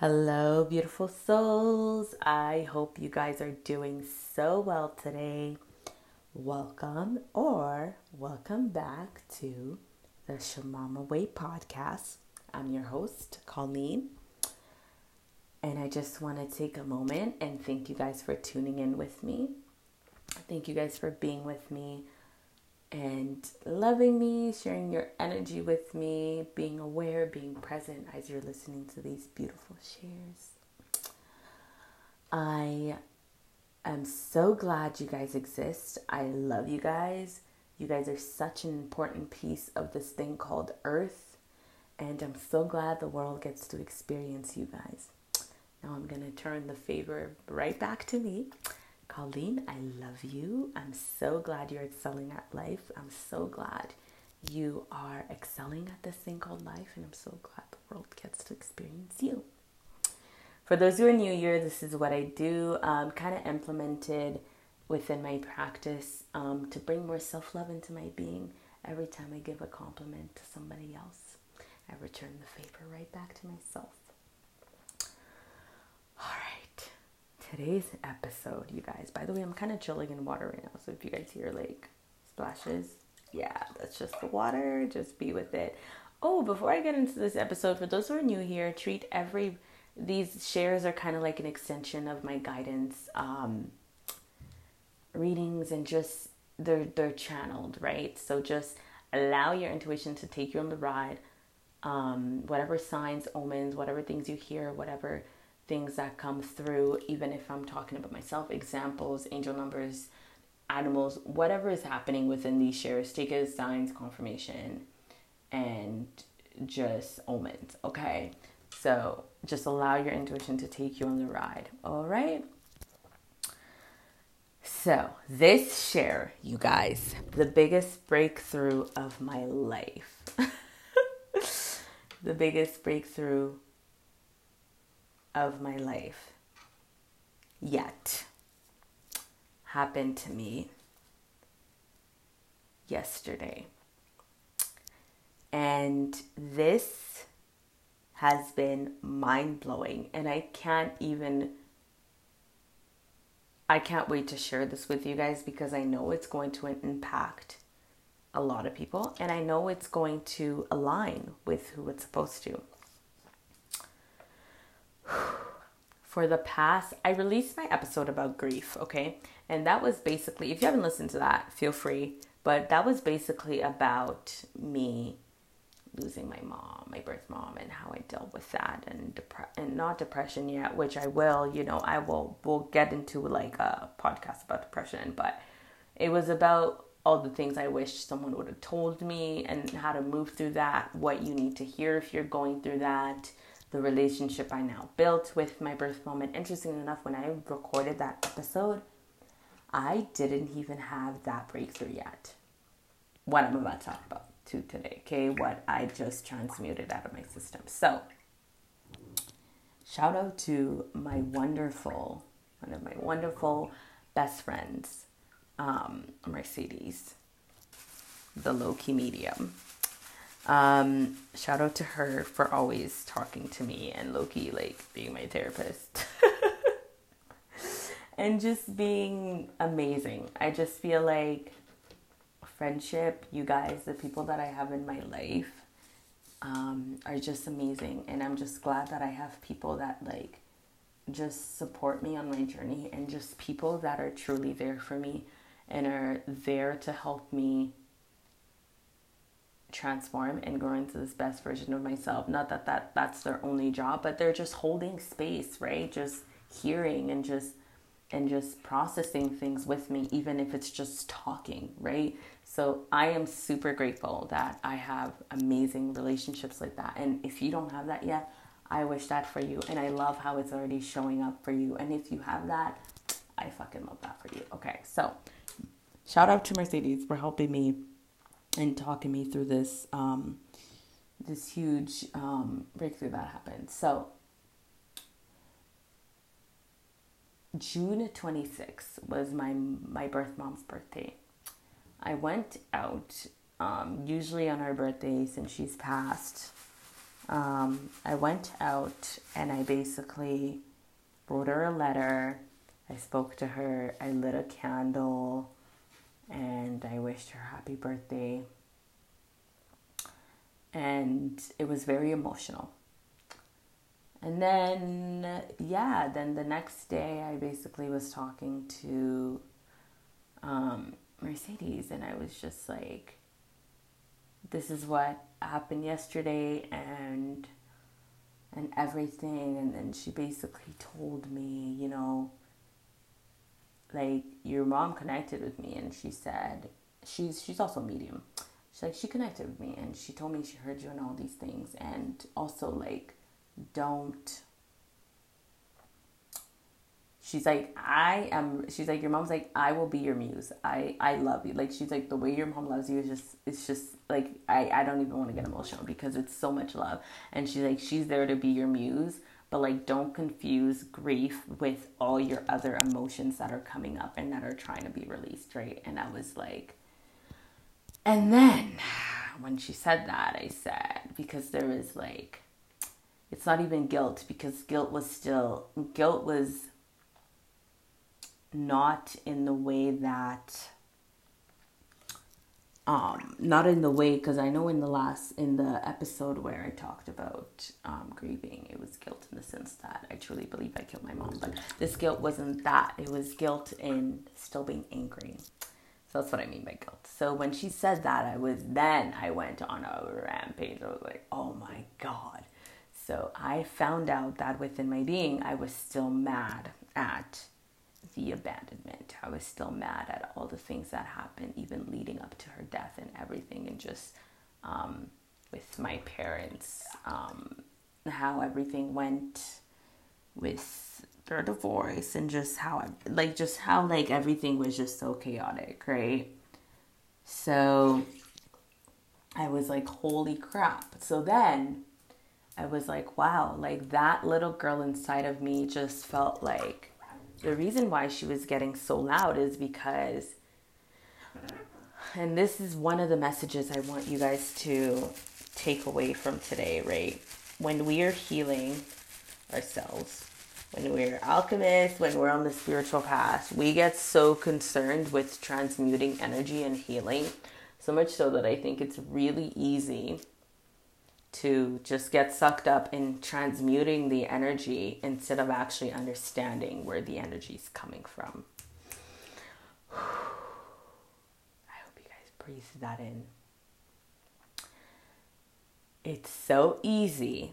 Hello, beautiful souls. I hope you guys are doing so well today. Welcome or welcome back to the Shamama Way podcast. I'm your host, Colleen. And I just want to take a moment and thank you guys for tuning in with me. Thank you guys for being with me and loving me, sharing your energy with me, being aware, being present as you're listening to these beautiful shares. I am so glad you guys exist. I love you guys. You guys are such an important piece of this thing called Earth, and I'm so glad the world gets to experience you guys. Now I'm going to turn the favor right back to me Colleen, I love you. I'm so glad you're excelling at life. I'm so glad you are excelling at this thing called life, and I'm so glad the world gets to experience you. For those who are new here, this is what I do, um, kind of implemented within my practice um, to bring more self love into my being. Every time I give a compliment to somebody else, I return the favor right back to myself. Today's episode, you guys. By the way, I'm kind of chilling in water right now, so if you guys hear like splashes, yeah, that's just the water. Just be with it. Oh, before I get into this episode, for those who are new here, treat every these shares are kind of like an extension of my guidance um, readings, and just they're they're channeled, right? So just allow your intuition to take you on the ride. Um, whatever signs, omens, whatever things you hear, whatever things that come through, even if I'm talking about myself, examples, angel numbers, animals, whatever is happening within these shares, take it as signs, confirmation, and just omens, okay? So just allow your intuition to take you on the ride, all right? So, this share, you guys, the biggest breakthrough of my life. the biggest breakthrough of my life yet happened to me yesterday. And this has been mind blowing, and I can't even. I can't wait to share this with you guys because I know it's going to impact a lot of people and I know it's going to align with who it's supposed to. For the past, I released my episode about grief, okay? And that was basically, if you haven't listened to that, feel free. But that was basically about me losing my mom, my birth mom, and how I dealt with that, and depre- and not depression yet, which I will. You know, I will. We'll get into like a podcast about depression, but it was about all the things I wish someone would have told me and how to move through that. What you need to hear if you're going through that the relationship I now built with my birth mom. And interesting enough, when I recorded that episode, I didn't even have that breakthrough yet. What I'm about to talk about to today, okay? What I just transmuted out of my system. So, shout out to my wonderful, one of my wonderful best friends, um, Mercedes, the low key medium. Um, shout out to her for always talking to me and low key like being my therapist. and just being amazing. I just feel like friendship, you guys, the people that I have in my life um, are just amazing. And I'm just glad that I have people that like just support me on my journey and just people that are truly there for me and are there to help me transform and grow into this best version of myself. Not that, that that's their only job but they're just holding space right? Just hearing and just and just processing things with me even if it's just talking right? So i am super grateful that i have amazing relationships like that. And if you don't have that yet i wish that for you. And i love how it's already showing up for you. And if you have that i fucking love that for you. Okay so shout out to mercedes for helping me and talking me through this um, this huge um, breakthrough that happened. So June 26th was my my birth mom's birthday. I went out um, usually on her birthday since she's passed. Um, I went out and I basically wrote her a letter. I spoke to her. I lit a candle and I wished her happy birthday. And it was very emotional. And then, yeah, then the next day I basically was talking to um, Mercedes and I was just like, this is what happened yesterday and and everything and then she basically told me you know like your mom connected with me and she said she's she's also medium. She's like she connected with me and she told me she heard you and all these things and also like don't she's like i am she's like your mom's like i will be your muse. I i love you. Like she's like the way your mom loves you is just it's just like i i don't even want to get emotional because it's so much love. And she's like she's there to be your muse but like don't confuse grief with all your other emotions that are coming up and that are trying to be released right? And i was like and then when she said that i said because there was like it's not even guilt because guilt was still guilt was not in the way that um not in the way because i know in the last in the episode where i talked about um grieving it was guilt in the sense that i truly believe i killed my mom but this guilt wasn't that. It was guilt in still being angry. So that's what i mean by guilt. So when she said that i was then i went on a rampage. I was like oh my god. So i found out that within my being i was still mad at the abandonment. I was still mad at all the things that happened, even leading up to her death and everything, and just um, with my parents, um, how everything went with their divorce, and just how, like, just how, like, everything was just so chaotic, right? So I was like, holy crap. So then I was like, wow, like that little girl inside of me just felt like the reason why she was getting so loud is because and this is one of the messages I want you guys to take away from today, right? When we are healing ourselves, when we're alchemists, when we're on the spiritual path, we get so concerned with transmuting energy and healing, so much so that I think it's really easy to just get sucked up in transmuting the energy instead of actually understanding where the energy is coming from. I hope you guys breathe that in. It's so easy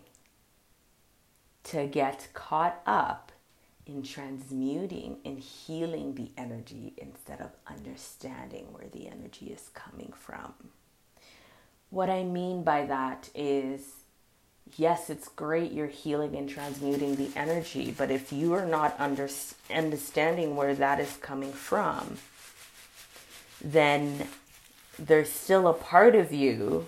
to get caught up in transmuting and healing the energy instead of understanding where the energy is coming from. What I mean by that is yes, it's great you're healing and transmuting the energy, but if you are not under, understanding where that is coming from, then there's still a part of you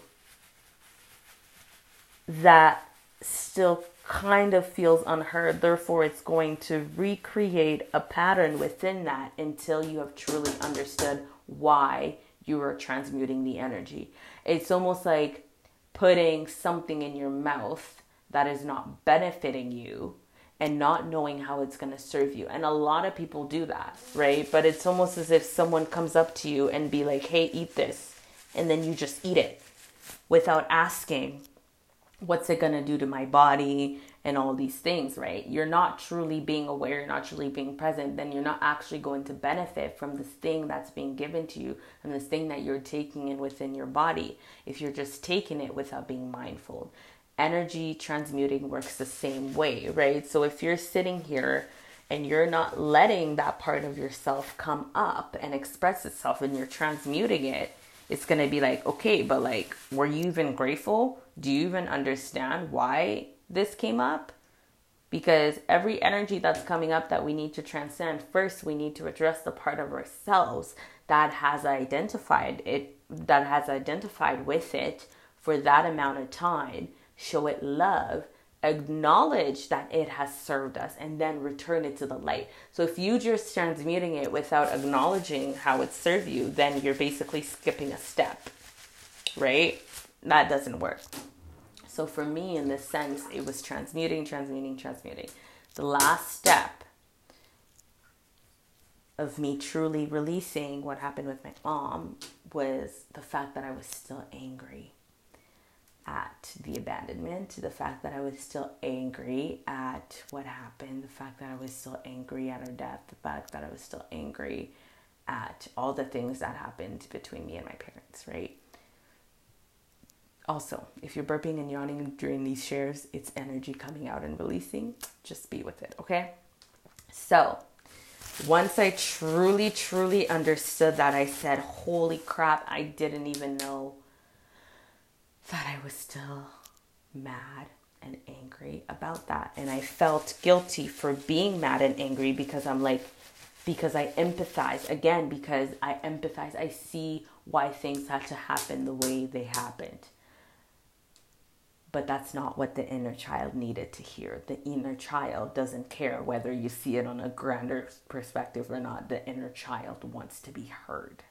that still kind of feels unheard. Therefore, it's going to recreate a pattern within that until you have truly understood why you are transmuting the energy. It's almost like putting something in your mouth that is not benefiting you and not knowing how it's going to serve you. And a lot of people do that, right? But it's almost as if someone comes up to you and be like, "Hey, eat this." And then you just eat it without asking, "What's it going to do to my body?" And all these things, right? You're not truly being aware, you're not truly being present, then you're not actually going to benefit from this thing that's being given to you and this thing that you're taking in within your body if you're just taking it without being mindful. Energy transmuting works the same way, right? So if you're sitting here and you're not letting that part of yourself come up and express itself and you're transmuting it, it's going to be like, okay, but like, were you even grateful? Do you even understand why this came up because every energy that's coming up that we need to transcend, first we need to address the part of ourselves that has identified it, that has identified with it for that amount of time, show it love, acknowledge that it has served us, and then return it to the light. So if you just transmuting it without acknowledging how it served you, then you're basically skipping a step, right? That doesn't work. So for me, in this sense, it was transmuting, transmuting, transmuting. The last step of me truly releasing what happened with my mom was the fact that I was still angry at the abandonment, the fact that I was still angry at what happened, the fact that I was still angry at her death, the fact that I was still angry at all the things that happened between me and my parents, right? Also, if you're burping and yawning during these shares, it's energy coming out and releasing. Just be with it, okay? So, once I truly, truly understood that, I said, Holy crap, I didn't even know that I was still mad and angry about that. And I felt guilty for being mad and angry because I'm like, because I empathize again, because I empathize. I see why things had to happen the way they happened. But that's not what the inner child needed to hear. The inner child doesn't care whether you see it on a grander perspective or not. The inner child wants to be heard.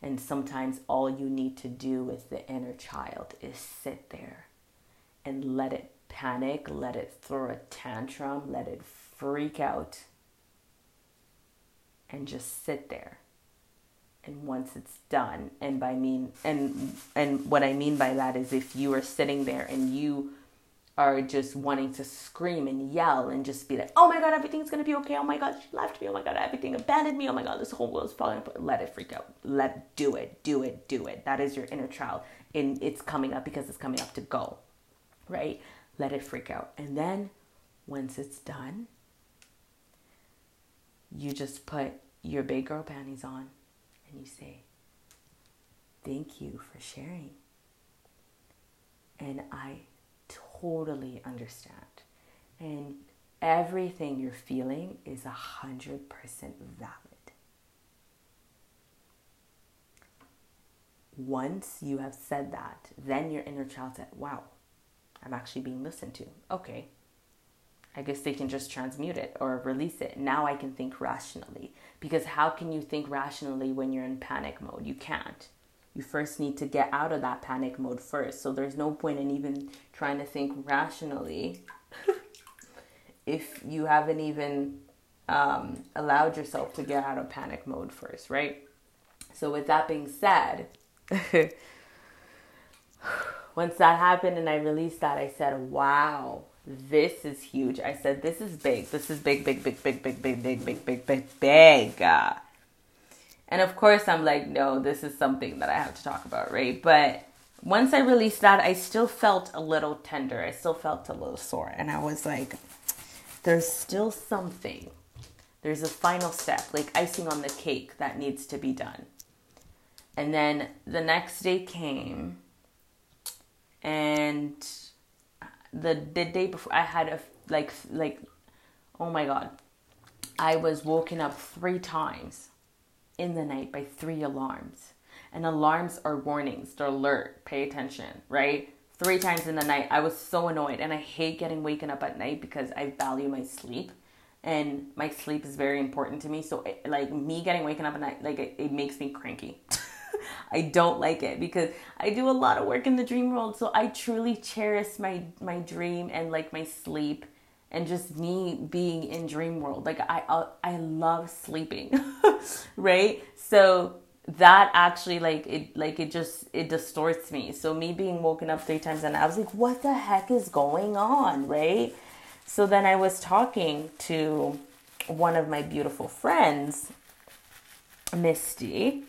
And sometimes all you need to do with the inner child is sit there and let it panic, let it throw a tantrum, let it freak out, and just sit there. And once it's done, and by mean and and what I mean by that is if you are sitting there and you are just wanting to scream and yell and just be like, oh my God, everything's gonna be okay. Oh my God, she left me. Oh my God, everything abandoned me. Oh my God, this whole world world's falling apart. Let it freak out. Let do it, do it, do it. That is your inner child. And it's coming up because it's coming up to go, right? Let it freak out. And then once it's done, you just put your big girl panties on and you say, thank you for sharing. And I totally understand. And everything you're feeling is a hundred percent valid. Once you have said that, then your inner child said, Wow, I'm actually being listened to. Okay. I guess they can just transmute it or release it. Now I can think rationally. Because how can you think rationally when you're in panic mode? You can't you first need to get out of that panic mode first. So there's no point in even trying to think rationally if you haven't even um, allowed yourself to get out of panic mode first, right? So, with that being said, once that happened and I released that, I said, wow, this is huge. I said, this is big. This is big, big, big, big, big, big, big, big, big, big, big. And of course, I'm like, no, this is something that I have to talk about, right? But once I released that, I still felt a little tender. I still felt a little sore. And I was like, there's still something. There's a final step, like icing on the cake, that needs to be done. And then the next day came, and the the day before, I had a like like, oh my god, I was woken up three times in the night by three alarms. And alarms are warnings, they're alert, pay attention, right? Three times in the night. I was so annoyed and I hate getting waken up at night because I value my sleep and my sleep is very important to me. So, it, like, me getting waken up at night, like, it, it makes me cranky. I don't like it because I do a lot of work in the dream world. So I truly cherish my my dream and like my sleep and just me being in dream world. Like i uh, i love sleeping right? So that actually like it like it just it distorts me. So me being woken up three times and i was like what the heck is going on? Right? So then i was talking to one of my beautiful friends misty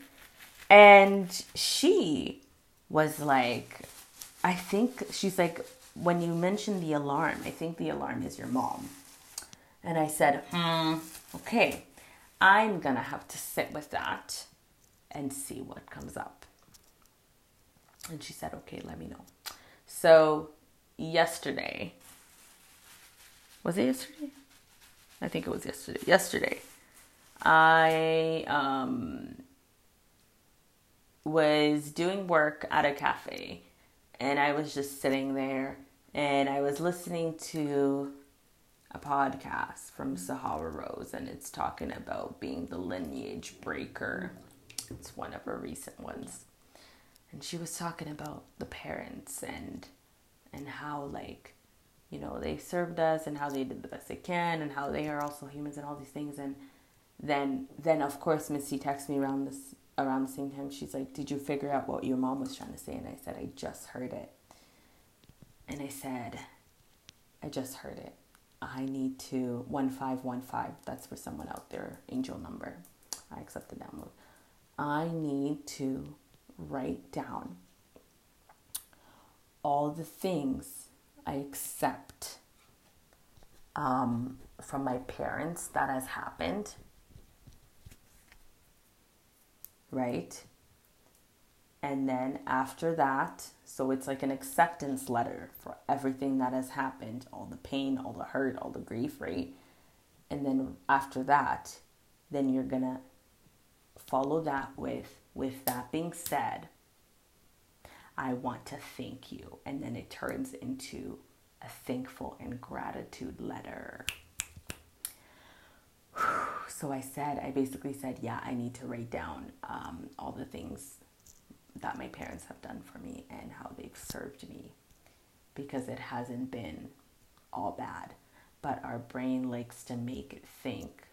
and she was like i think she's like when you mentioned the alarm, I think the alarm is your mom. And I said, hmm, okay, I'm gonna have to sit with that and see what comes up. And she said, okay, let me know. So, yesterday, was it yesterday? I think it was yesterday. Yesterday, I um, was doing work at a cafe and I was just sitting there and I was listening to a podcast from Sahara Rose, and it's talking about being the lineage breaker. It's one of her recent ones. And she was talking about the parents and and how like you know they served us and how they did the best they can and how they are also humans and all these things and then then of course Missy texts me around this around the same time she's like did you figure out what your mom was trying to say? And I said I just heard it. And I said I just heard it. I need to 1515 that's for someone out there angel number. I accept the download I need to write down all the things I accept um, from my parents that has happened, right? And then after that, so it's like an acceptance letter for everything that has happened all the pain, all the hurt, all the grief, right? And then after that, then you're gonna follow that with, with that being said, I want to thank you. And then it turns into a thankful and gratitude letter. So I said, I basically said, yeah, I need to write down um, all the things that my parents have done for me and how they've served me because it hasn't been all bad. But our brain likes to make it think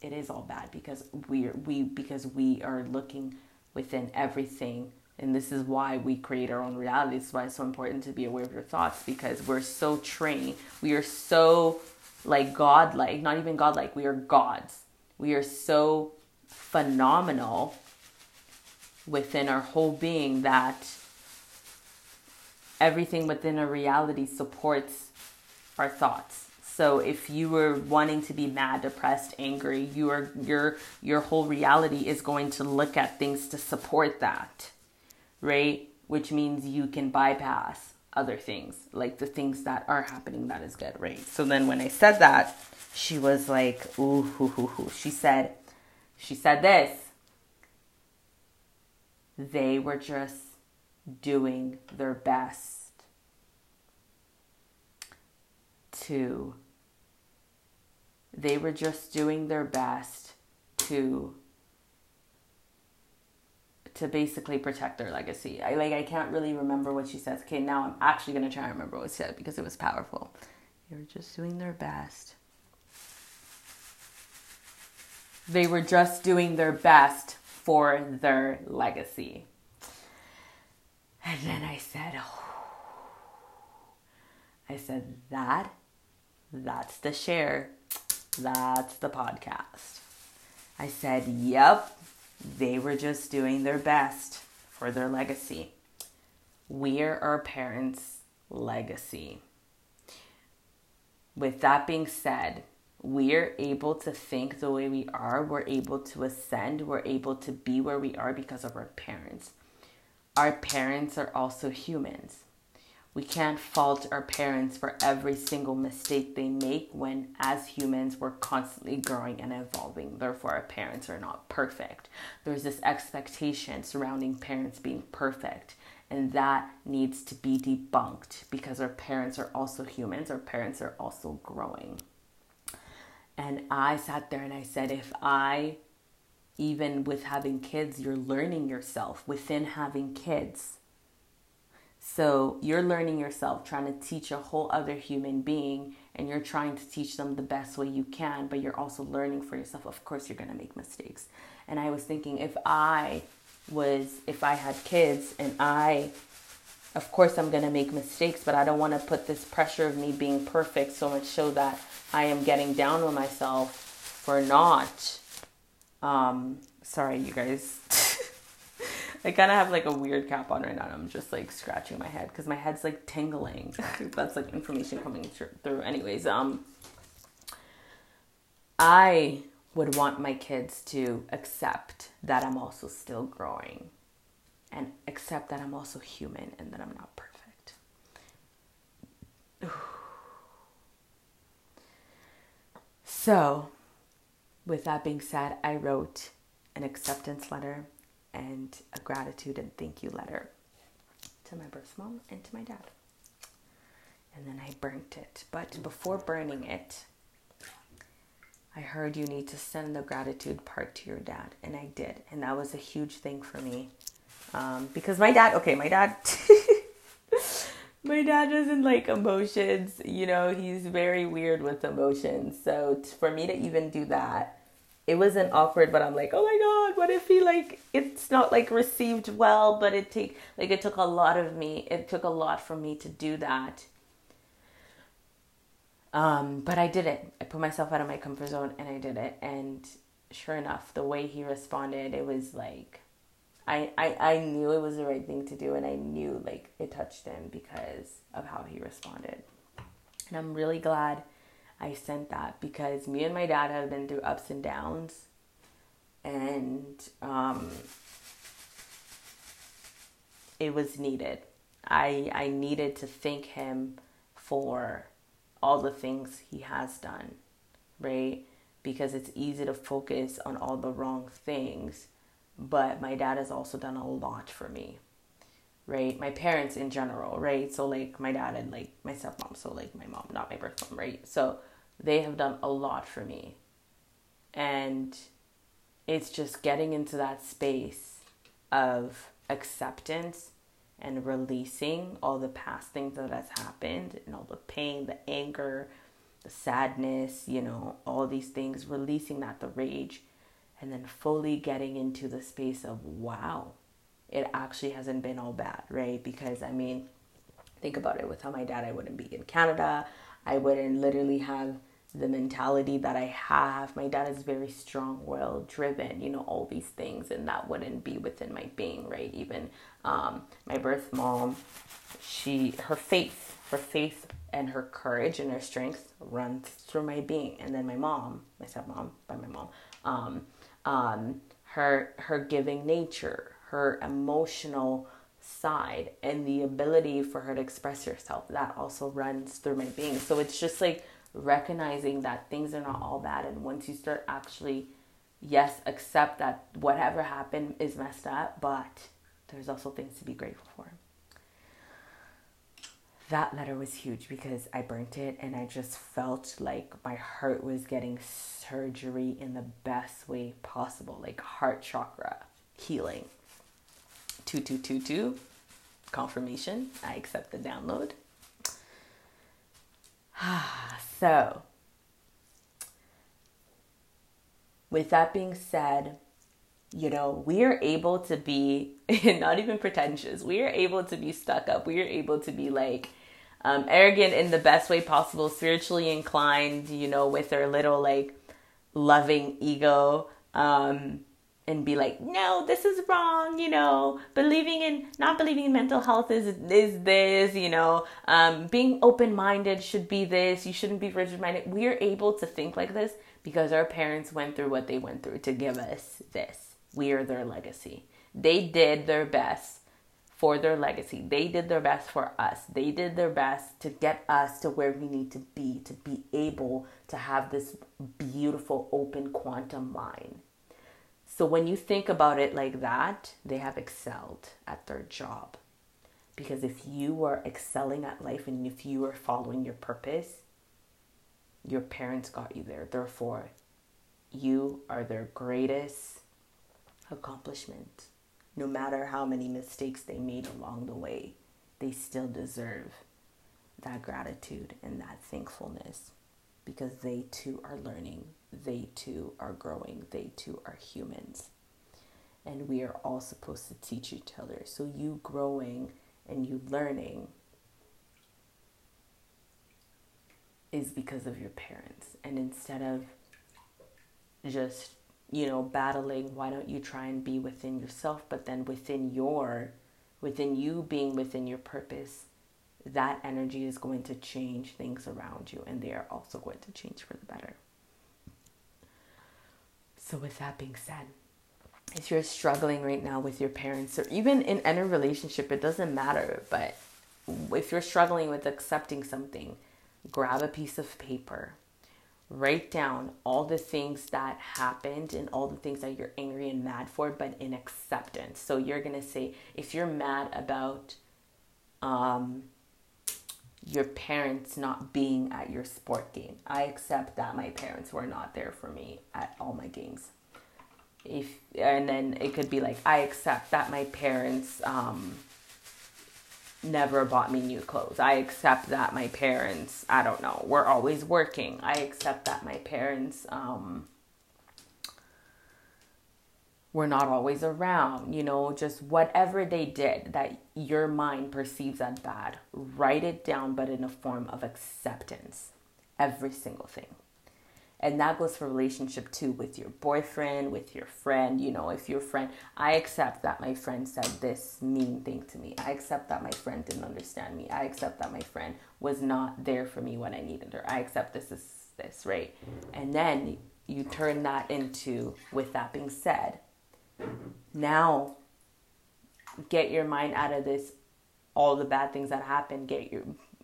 it is all bad because we we because we are looking within everything and this is why we create our own reality. This is why it's so important to be aware of your thoughts because we're so trained. We are so like godlike, not even godlike, we are gods. We are so phenomenal within our whole being that everything within our reality supports our thoughts. So if you were wanting to be mad, depressed, angry, you are your your whole reality is going to look at things to support that right? Which means you can bypass other things, like the things that are happening that is good, right? So then when I said that, she was like, ooh, hoo, hoo, hoo. She said, she said this. They were just doing their best to, they were just doing their best to to basically protect their legacy. I like I can't really remember what she says. Okay, now I'm actually gonna try and remember what she said because it was powerful. They were just doing their best. They were just doing their best for their legacy. And then I said, oh. I said that that's the share. That's the podcast. I said, yep, they were just doing their best for their legacy. We're our parents' legacy. With that being said, we're able to think the way we are, we're able to ascend, we're able to be where we are because of our parents. Our parents are also humans. We can't fault our parents for every single mistake they make when, as humans, we're constantly growing and evolving. Therefore, our parents are not perfect. There's this expectation surrounding parents being perfect, and that needs to be debunked because our parents are also humans, our parents are also growing. And I sat there and I said, if I, even with having kids, you're learning yourself within having kids so you're learning yourself, trying to teach a whole other human being, and you're trying to teach them the best way you can, but you're also learning for yourself. Of course, you're going to make mistakes. And I was thinking if I was, if I had kids and I, of course, I'm going to make mistakes, but I don't want to put this pressure of me being perfect so much so that I am getting down on myself for not. Um, sorry, you guys. I kind of have like a weird cap on right now. I'm just like scratching my head because my head's like tingling. That's like information coming through. Anyways, um, I would want my kids to accept that I'm also still growing and accept that I'm also human and that I'm not perfect. So, with that being said, I wrote an acceptance letter and a gratitude and thank you letter to my birth mom and to my dad. And then I burnt it. But before burning it, I heard you need to send the gratitude part to your dad. And I did. And that was a huge thing for me. Um, because my dad, okay, my dad, my dad doesn't like emotions. You know, he's very weird with emotions. So for me to even do that, it wasn't awkward, but I'm like, oh my god, what if he like it's not like received well, but it take like it took a lot of me. It took a lot for me to do that. Um, but I did it. I put myself out of my comfort zone and I did it. And sure enough, the way he responded, it was like I, I, I knew it was the right thing to do and I knew like it touched him because of how he responded. And I'm really glad I sent that because me and my dad have been through ups and downs and um, it was needed. I I needed to thank him for all the things he has done, right? Because it's easy to focus on all the wrong things but my dad has also done a lot for me right? My parents in general right? So like my dad and like my stepmom so like my mom not my birth mom right? So they have done a lot for me. And it's just getting into that space of acceptance and releasing all the past things that has happened and all the pain the anger the sadness you know all these things releasing that the rage and then fully getting into the space of wow, it actually hasn't been all bad, right? Because I mean, think about it without my dad, I wouldn't be in Canada. I wouldn't literally have the mentality that I have. My dad is very strong willed, driven, you know, all these things, and that wouldn't be within my being, right? Even um, my birth mom, she, her faith, her faith and her courage and her strength runs through my being. And then my mom, my stepmom, by my mom, um, um, her her giving nature, her emotional side, and the ability for her to express herself. That also runs through my being. So it's just like recognizing that things are not all bad, and once you start actually, yes, accept that whatever happened is messed up, but there's also things to be grateful for that letter was huge because I burnt it and I just felt like my heart was getting surgery in the best way possible, like heart chakra healing. 2222 confirmation. I accept the download. so, with that being said, you know, we are able to be not even pretentious. We are able to be stuck up. We are able to be like um, arrogant in the best way possible, spiritually inclined, you know, with our little like loving ego. Um, and be like, no, this is wrong, you know, believing in, not believing in mental health is, is this, you know, um, being open minded should be this, you shouldn't be rigid minded. We are able to think like this because our parents went through what they went through to give us this. We are their legacy. They did their best for their legacy. They did their best for us. They did their best to get us to where we need to be, to be able to have this beautiful open quantum mind. So when you think about it like that, they have excelled at their job. Because if you are excelling at life and if you are following your purpose, your parents got you there. Therefore, you are their greatest accomplishment no matter how many mistakes they made along the way, they still deserve that gratitude and that thankfulness because they too are learning, they too are growing, they too are humans. And we are all supposed to teach each other. So, you growing and you learning is because of your parents. And instead of just you know, battling, why don't you try and be within yourself, but then within your, within you being within your purpose, that energy is going to change things around you and they are also going to change for the better. So, with that being said, if you're struggling right now with your parents or even in any relationship, it doesn't matter, but if you're struggling with accepting something, grab a piece of paper write down all the things that happened and all the things that you're angry and mad for, but in acceptance. So you're gonna say, if you're mad about um, your parents not being at your sport game, I accept that my parents were not there for me at all my games. If and then it could be like, I accept that my parents um, never bought me new clothes. I accept that my parents, I don't know, we're always working. I accept that my parents um, were not always around, you know, just whatever they did that your mind perceives as bad, write it down, but in a form of acceptance. Every single thing. And that goes for relationship too with your boyfriend, with your friend. You know, if your friend, I accept that my friend said this mean thing to me. I accept that my friend didn't understand me. I accept that my friend was not there for me when I needed her. I accept this is this, right? And then you turn that into, with that being said, now get your mind out of this, all the bad things that happened. Get your,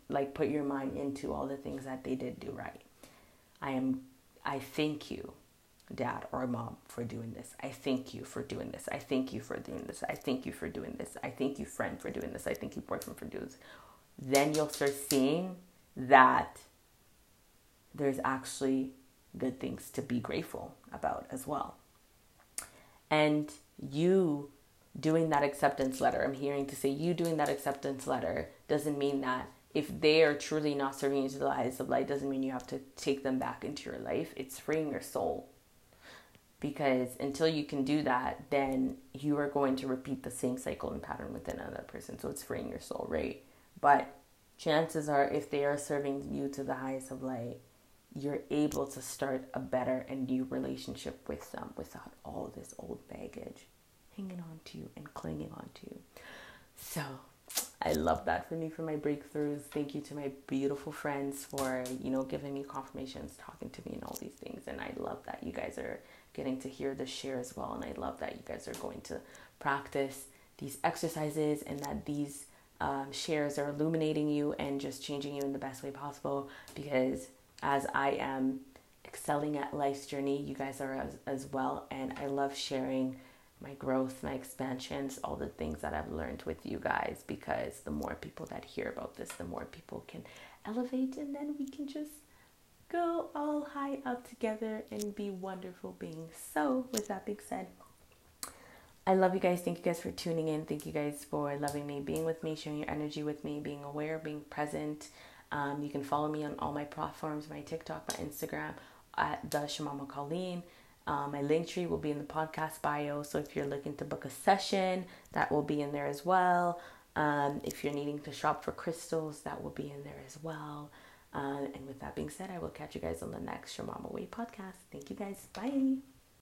like, put your mind into all the things that they did do right. I am I thank you, dad or mom, for doing this. I thank you for doing this. I thank you for doing this. I thank you for doing this. I thank you, friend, for doing this. I thank you, boyfriend, for doing this. Then you'll start seeing that there's actually good things to be grateful about as well. And you doing that acceptance letter, I'm hearing to say you doing that acceptance letter doesn't mean that if they are truly not serving you to the highest of light, doesn't mean you have to take them back into your life. It's freeing your soul. Because until you can do that, then you are going to repeat the same cycle and pattern within another person. So it's freeing your soul, right? But chances are, if they are serving you to the highest of light, you're able to start a better and new relationship with them without all this old baggage hanging on to you and clinging on to you. So, I love that for me for my breakthroughs. Thank you to my beautiful friends for, you know, giving me confirmations, talking to me and all these things. And I love that you guys are getting to hear the share as well. And I love that you guys are going to practice these exercises and that these um, shares are illuminating you and just changing you in the best way possible. Because as I am excelling at life's journey, you guys are as, as well. And I love sharing my growth, my expansions, all the things that I've learned with you guys because the more people that hear about this, the more people can elevate and then we can just go all high up together and be wonderful beings. So, with that being said, I love you guys. Thank you guys for tuning in. Thank you guys for loving me, being with me, sharing your energy with me, being aware, being present. Um, you can follow me on all my platforms my TikTok, my Instagram at the Shamama Colleen. Um, my Linktree will be in the podcast bio. So if you're looking to book a session, that will be in there as well. Um, if you're needing to shop for crystals, that will be in there as well. Uh, and with that being said, I will catch you guys on the next Shamama Way podcast. Thank you guys. Bye.